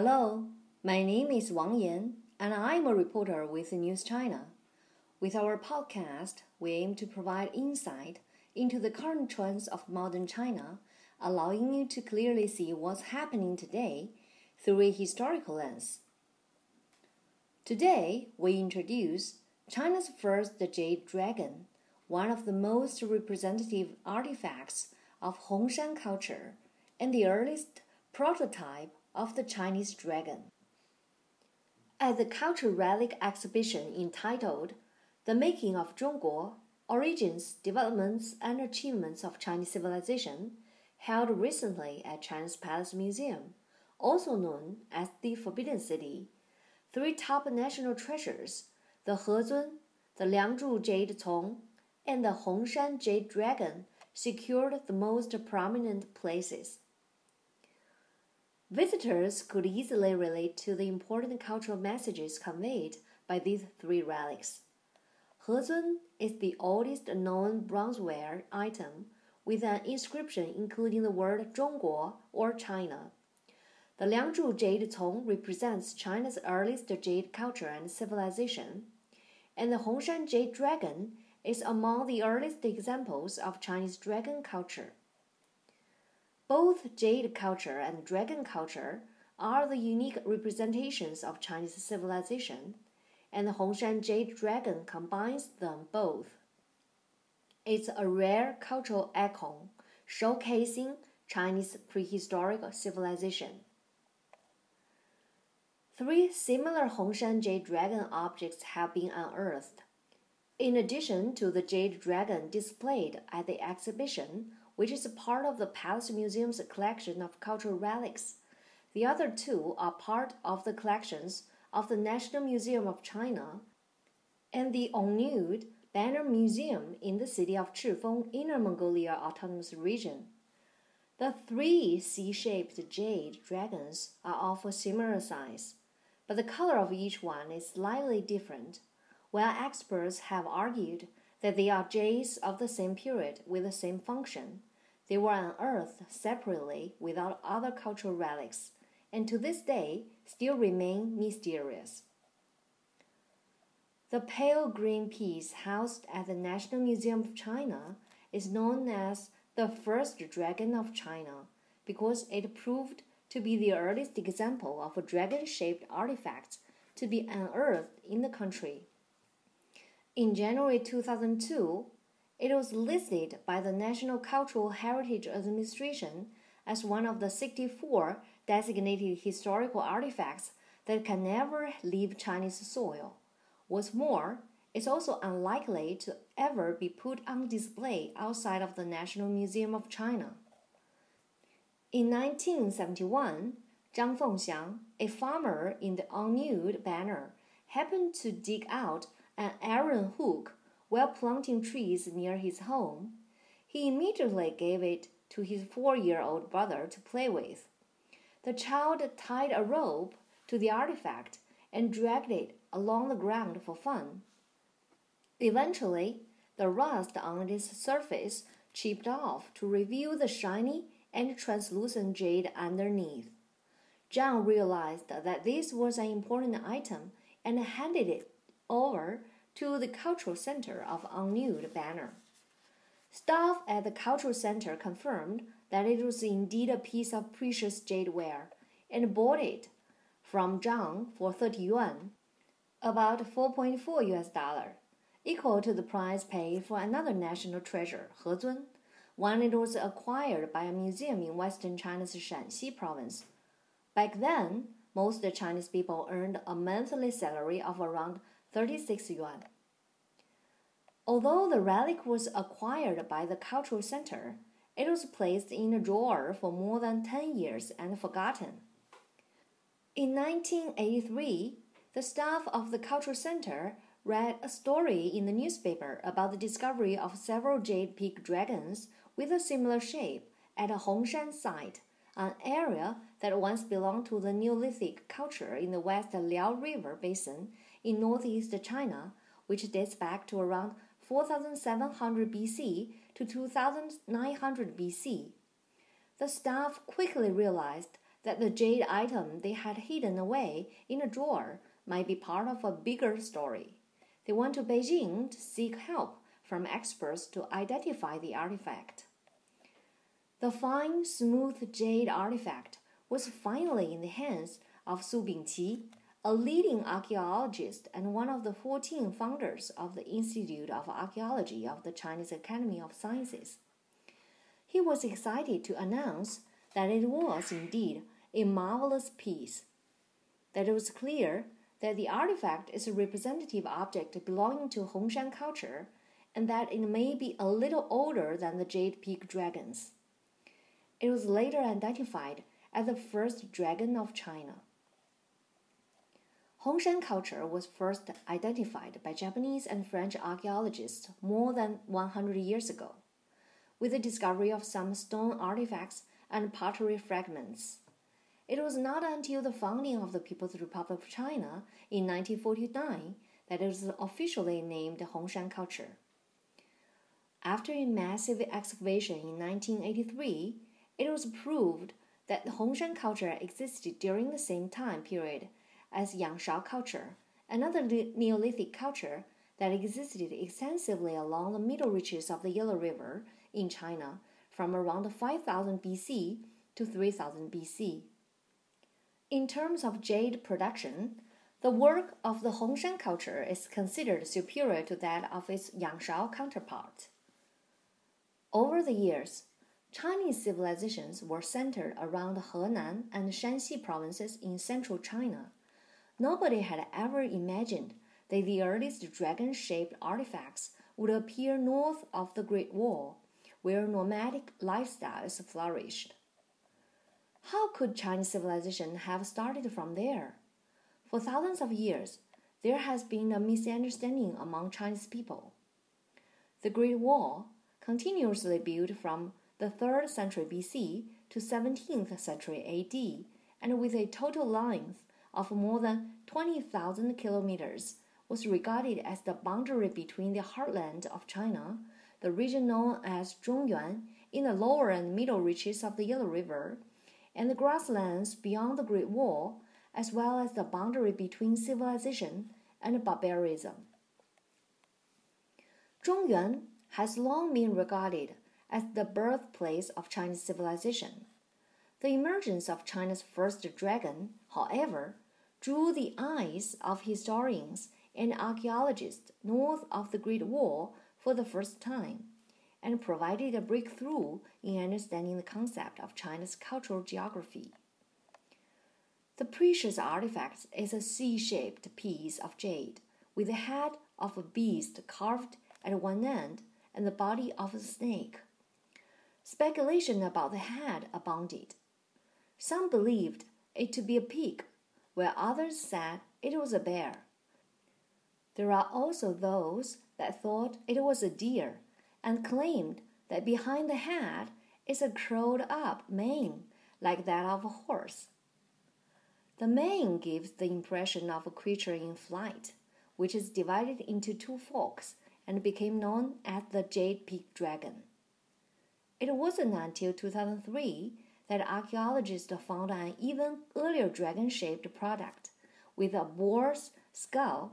Hello, my name is Wang Yan, and I'm a reporter with News China. With our podcast, we aim to provide insight into the current trends of modern China, allowing you to clearly see what's happening today through a historical lens. Today, we introduce China's first jade dragon, one of the most representative artifacts of Hongshan culture and the earliest prototype of the Chinese dragon. At the Cultural Relic exhibition entitled The Making of Zhongguo Origins, Developments, and Achievements of Chinese Civilization, held recently at China's Palace Museum, also known as the Forbidden City, three top national treasures, the Hezun, the Liangzhu Jade Cong, and the Hongshan Jade Dragon, secured the most prominent places. Visitors could easily relate to the important cultural messages conveyed by these three relics. Hezun is the oldest known bronzeware item with an inscription including the word Zhongguo or China. The Liangzhu jade cong represents China's earliest jade culture and civilization, and the Hongshan jade dragon is among the earliest examples of Chinese dragon culture. Both jade culture and dragon culture are the unique representations of Chinese civilization, and the Hongshan jade dragon combines them both. It's a rare cultural icon showcasing Chinese prehistoric civilization. Three similar Hongshan jade dragon objects have been unearthed. In addition to the jade dragon displayed at the exhibition, which is a part of the Palace Museum's collection of cultural relics. The other two are part of the collections of the National Museum of China and the Ongniud Banner Museum in the city of Chifeng, Inner Mongolia Autonomous Region. The three C shaped jade dragons are of a similar size, but the color of each one is slightly different, while experts have argued that they are jades of the same period with the same function. They were unearthed separately without other cultural relics, and to this day still remain mysterious. The pale green piece housed at the National Museum of China is known as the first dragon of China because it proved to be the earliest example of a dragon shaped artifact to be unearthed in the country. In January 2002, it was listed by the National Cultural Heritage Administration as one of the 64 designated historical artifacts that can never leave Chinese soil. What's more, it's also unlikely to ever be put on display outside of the National Museum of China. In 1971, Zhang Fengxiang, a farmer in the Ongniud Banner, happened to dig out an iron hook while planting trees near his home, he immediately gave it to his four year old brother to play with. The child tied a rope to the artifact and dragged it along the ground for fun. Eventually, the rust on its surface chipped off to reveal the shiny and translucent jade underneath. Zhang realized that this was an important item and handed it over to the Cultural Center of Ongniud banner. Staff at the Cultural Center confirmed that it was indeed a piece of precious jadeware and bought it from Zhang for 30 yuan, about 4.4 US dollar, equal to the price paid for another national treasure, Hezun, when it was acquired by a museum in western China's Shaanxi province. Back then, most Chinese people earned a monthly salary of around 36 yuan. Although the relic was acquired by the cultural center, it was placed in a drawer for more than 10 years and forgotten. In 1983, the staff of the cultural center read a story in the newspaper about the discovery of several jade peak dragons with a similar shape at a Hongshan site, an area that once belonged to the Neolithic culture in the West Liao River basin in northeast China, which dates back to around 4700 BC to 2900 BC. The staff quickly realized that the jade item they had hidden away in a drawer might be part of a bigger story. They went to Beijing to seek help from experts to identify the artifact. The fine, smooth jade artifact was finally in the hands of Su Bingqi, a leading archaeologist and one of the 14 founders of the Institute of Archaeology of the Chinese Academy of Sciences. He was excited to announce that it was indeed a marvelous piece, that it was clear that the artifact is a representative object belonging to Hongshan culture and that it may be a little older than the Jade Peak dragons. It was later identified as the first dragon of China. Hongshan culture was first identified by Japanese and French archaeologists more than 100 years ago, with the discovery of some stone artifacts and pottery fragments. It was not until the founding of the People's Republic of China in 1949 that it was officially named Hongshan culture. After a massive excavation in 1983, it was proved that the Hongshan culture existed during the same time period as Yangshao culture, another Neolithic culture that existed extensively along the middle reaches of the Yellow River in China from around 5000 BC to 3000 BC. In terms of jade production, the work of the Hongshan culture is considered superior to that of its Yangshao counterpart. Over the years, Chinese civilizations were centered around Henan and Shanxi provinces in central China. Nobody had ever imagined that the earliest dragon shaped artifacts would appear north of the Great Wall, where nomadic lifestyles flourished. How could Chinese civilization have started from there? For thousands of years, there has been a misunderstanding among Chinese people. The Great Wall, continuously built from the 3rd century BC to 17th century AD, and with a total length of more than 20,000 kilometers, was regarded as the boundary between the heartland of China, the region known as Zhongyuan, in the lower and middle reaches of the Yellow River, and the grasslands beyond the Great Wall, as well as the boundary between civilization and barbarism. Zhongyuan has long been regarded as the birthplace of Chinese civilization. The emergence of China's first dragon, however, drew the eyes of historians and archaeologists north of the Great Wall for the first time and provided a breakthrough in understanding the concept of China's cultural geography. The precious artifact is a C shaped piece of jade with the head of a beast carved at one end and the body of a snake. Speculation about the head abounded. Some believed it to be a pig, while others said it was a bear. There are also those that thought it was a deer and claimed that behind the head is a curled up mane like that of a horse. The mane gives the impression of a creature in flight, which is divided into two forks and became known as the Jade Peak Dragon. It wasn't until 2003 that archaeologists found an even earlier dragon shaped product with a boar's skull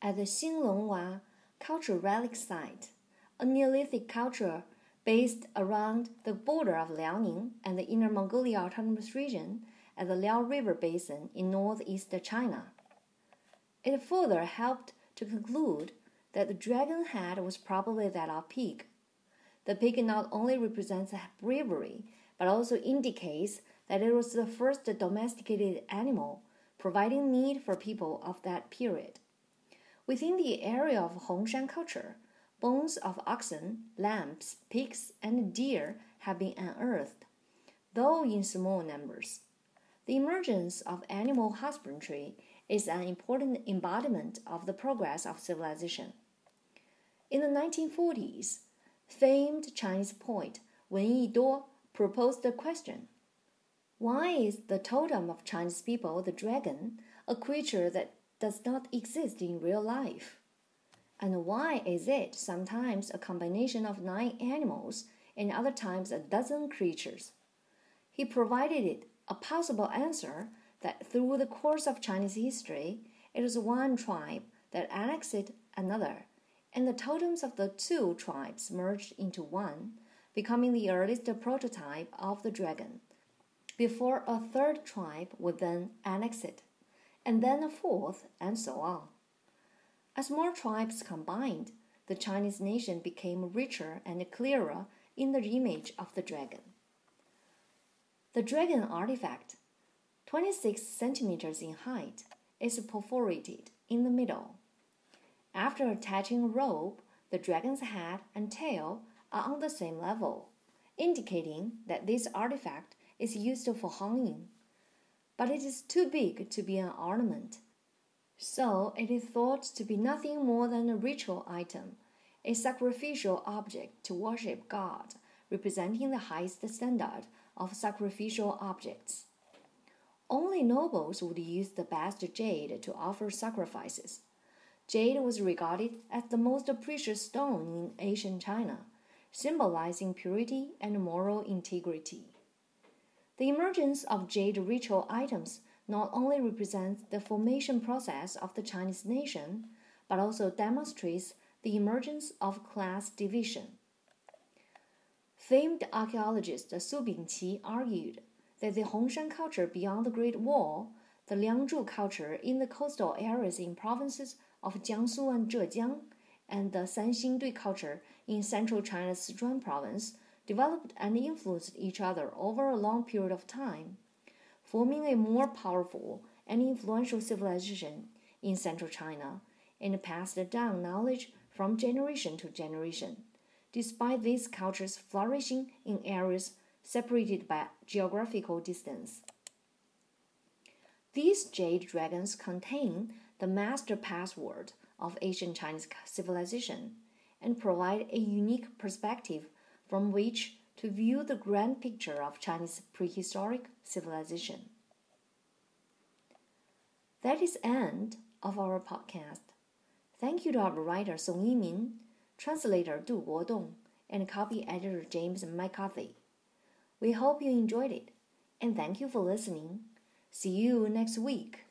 at the Xinglongwa Cultural Relic Site a Neolithic culture based around the border of Liaoning and the Inner Mongolia Autonomous Region at the Liao River Basin in northeast China. It further helped to conclude that the dragon head was probably that of a pig. The pig not only represents bravery, but also indicates that it was the first domesticated animal, providing meat for people of that period. Within the area of Hongshan culture, bones of oxen, lambs, pigs, and deer have been unearthed, though in small numbers. The emergence of animal husbandry is an important embodiment of the progress of civilization. In the 1940s, famed Chinese poet Wen Yiduo proposed the question Why is the totem of Chinese people the dragon, a creature that does not exist in real life? And why is it sometimes a combination of nine animals and other times a dozen creatures? He provided it a possible answer that through the course of Chinese history, it is one tribe that annexed another, and the totems of the two tribes merged into one, becoming the earliest prototype of the dragon, before a third tribe would then annex it, and then a fourth, and so on. As more tribes combined, the Chinese nation became richer and clearer in the image of the dragon. The dragon artifact, 26 centimeters in height, is perforated in the middle. After attaching a rope, the dragon's head and tail are on the same level, indicating that this artifact is used for hanging. But it is too big to be an ornament, so it is thought to be nothing more than a ritual item a sacrificial object to worship God, representing the highest standard of sacrificial objects. Only nobles would use the best jade to offer sacrifices. Jade was regarded as the most precious stone in ancient China, symbolizing purity and moral integrity. The emergence of jade ritual items not only represents the formation process of the Chinese nation, but also demonstrates the emergence of class division. Famed archaeologist Su Bingqi argued that the Hongshan culture beyond the Great Wall, the Liangzhu culture in the coastal areas in provinces of Jiangsu and Zhejiang, and the Sanxingdui culture in central China's Sichuan province developed and influenced each other over a long period of time, forming a more powerful and influential civilization in central China and passed down knowledge from generation to generation, despite these cultures flourishing in areas separated by geographical distance. These jade dragons contain the master password of ancient Chinese civilization and provide a unique perspective from which to view the grand picture of Chinese prehistoric civilization. That is end of our podcast. Thank you to our writer Song Yimin, translator Du Guodong, and copy editor James McCarthy. We hope you enjoyed it, and thank you for listening. See you next week.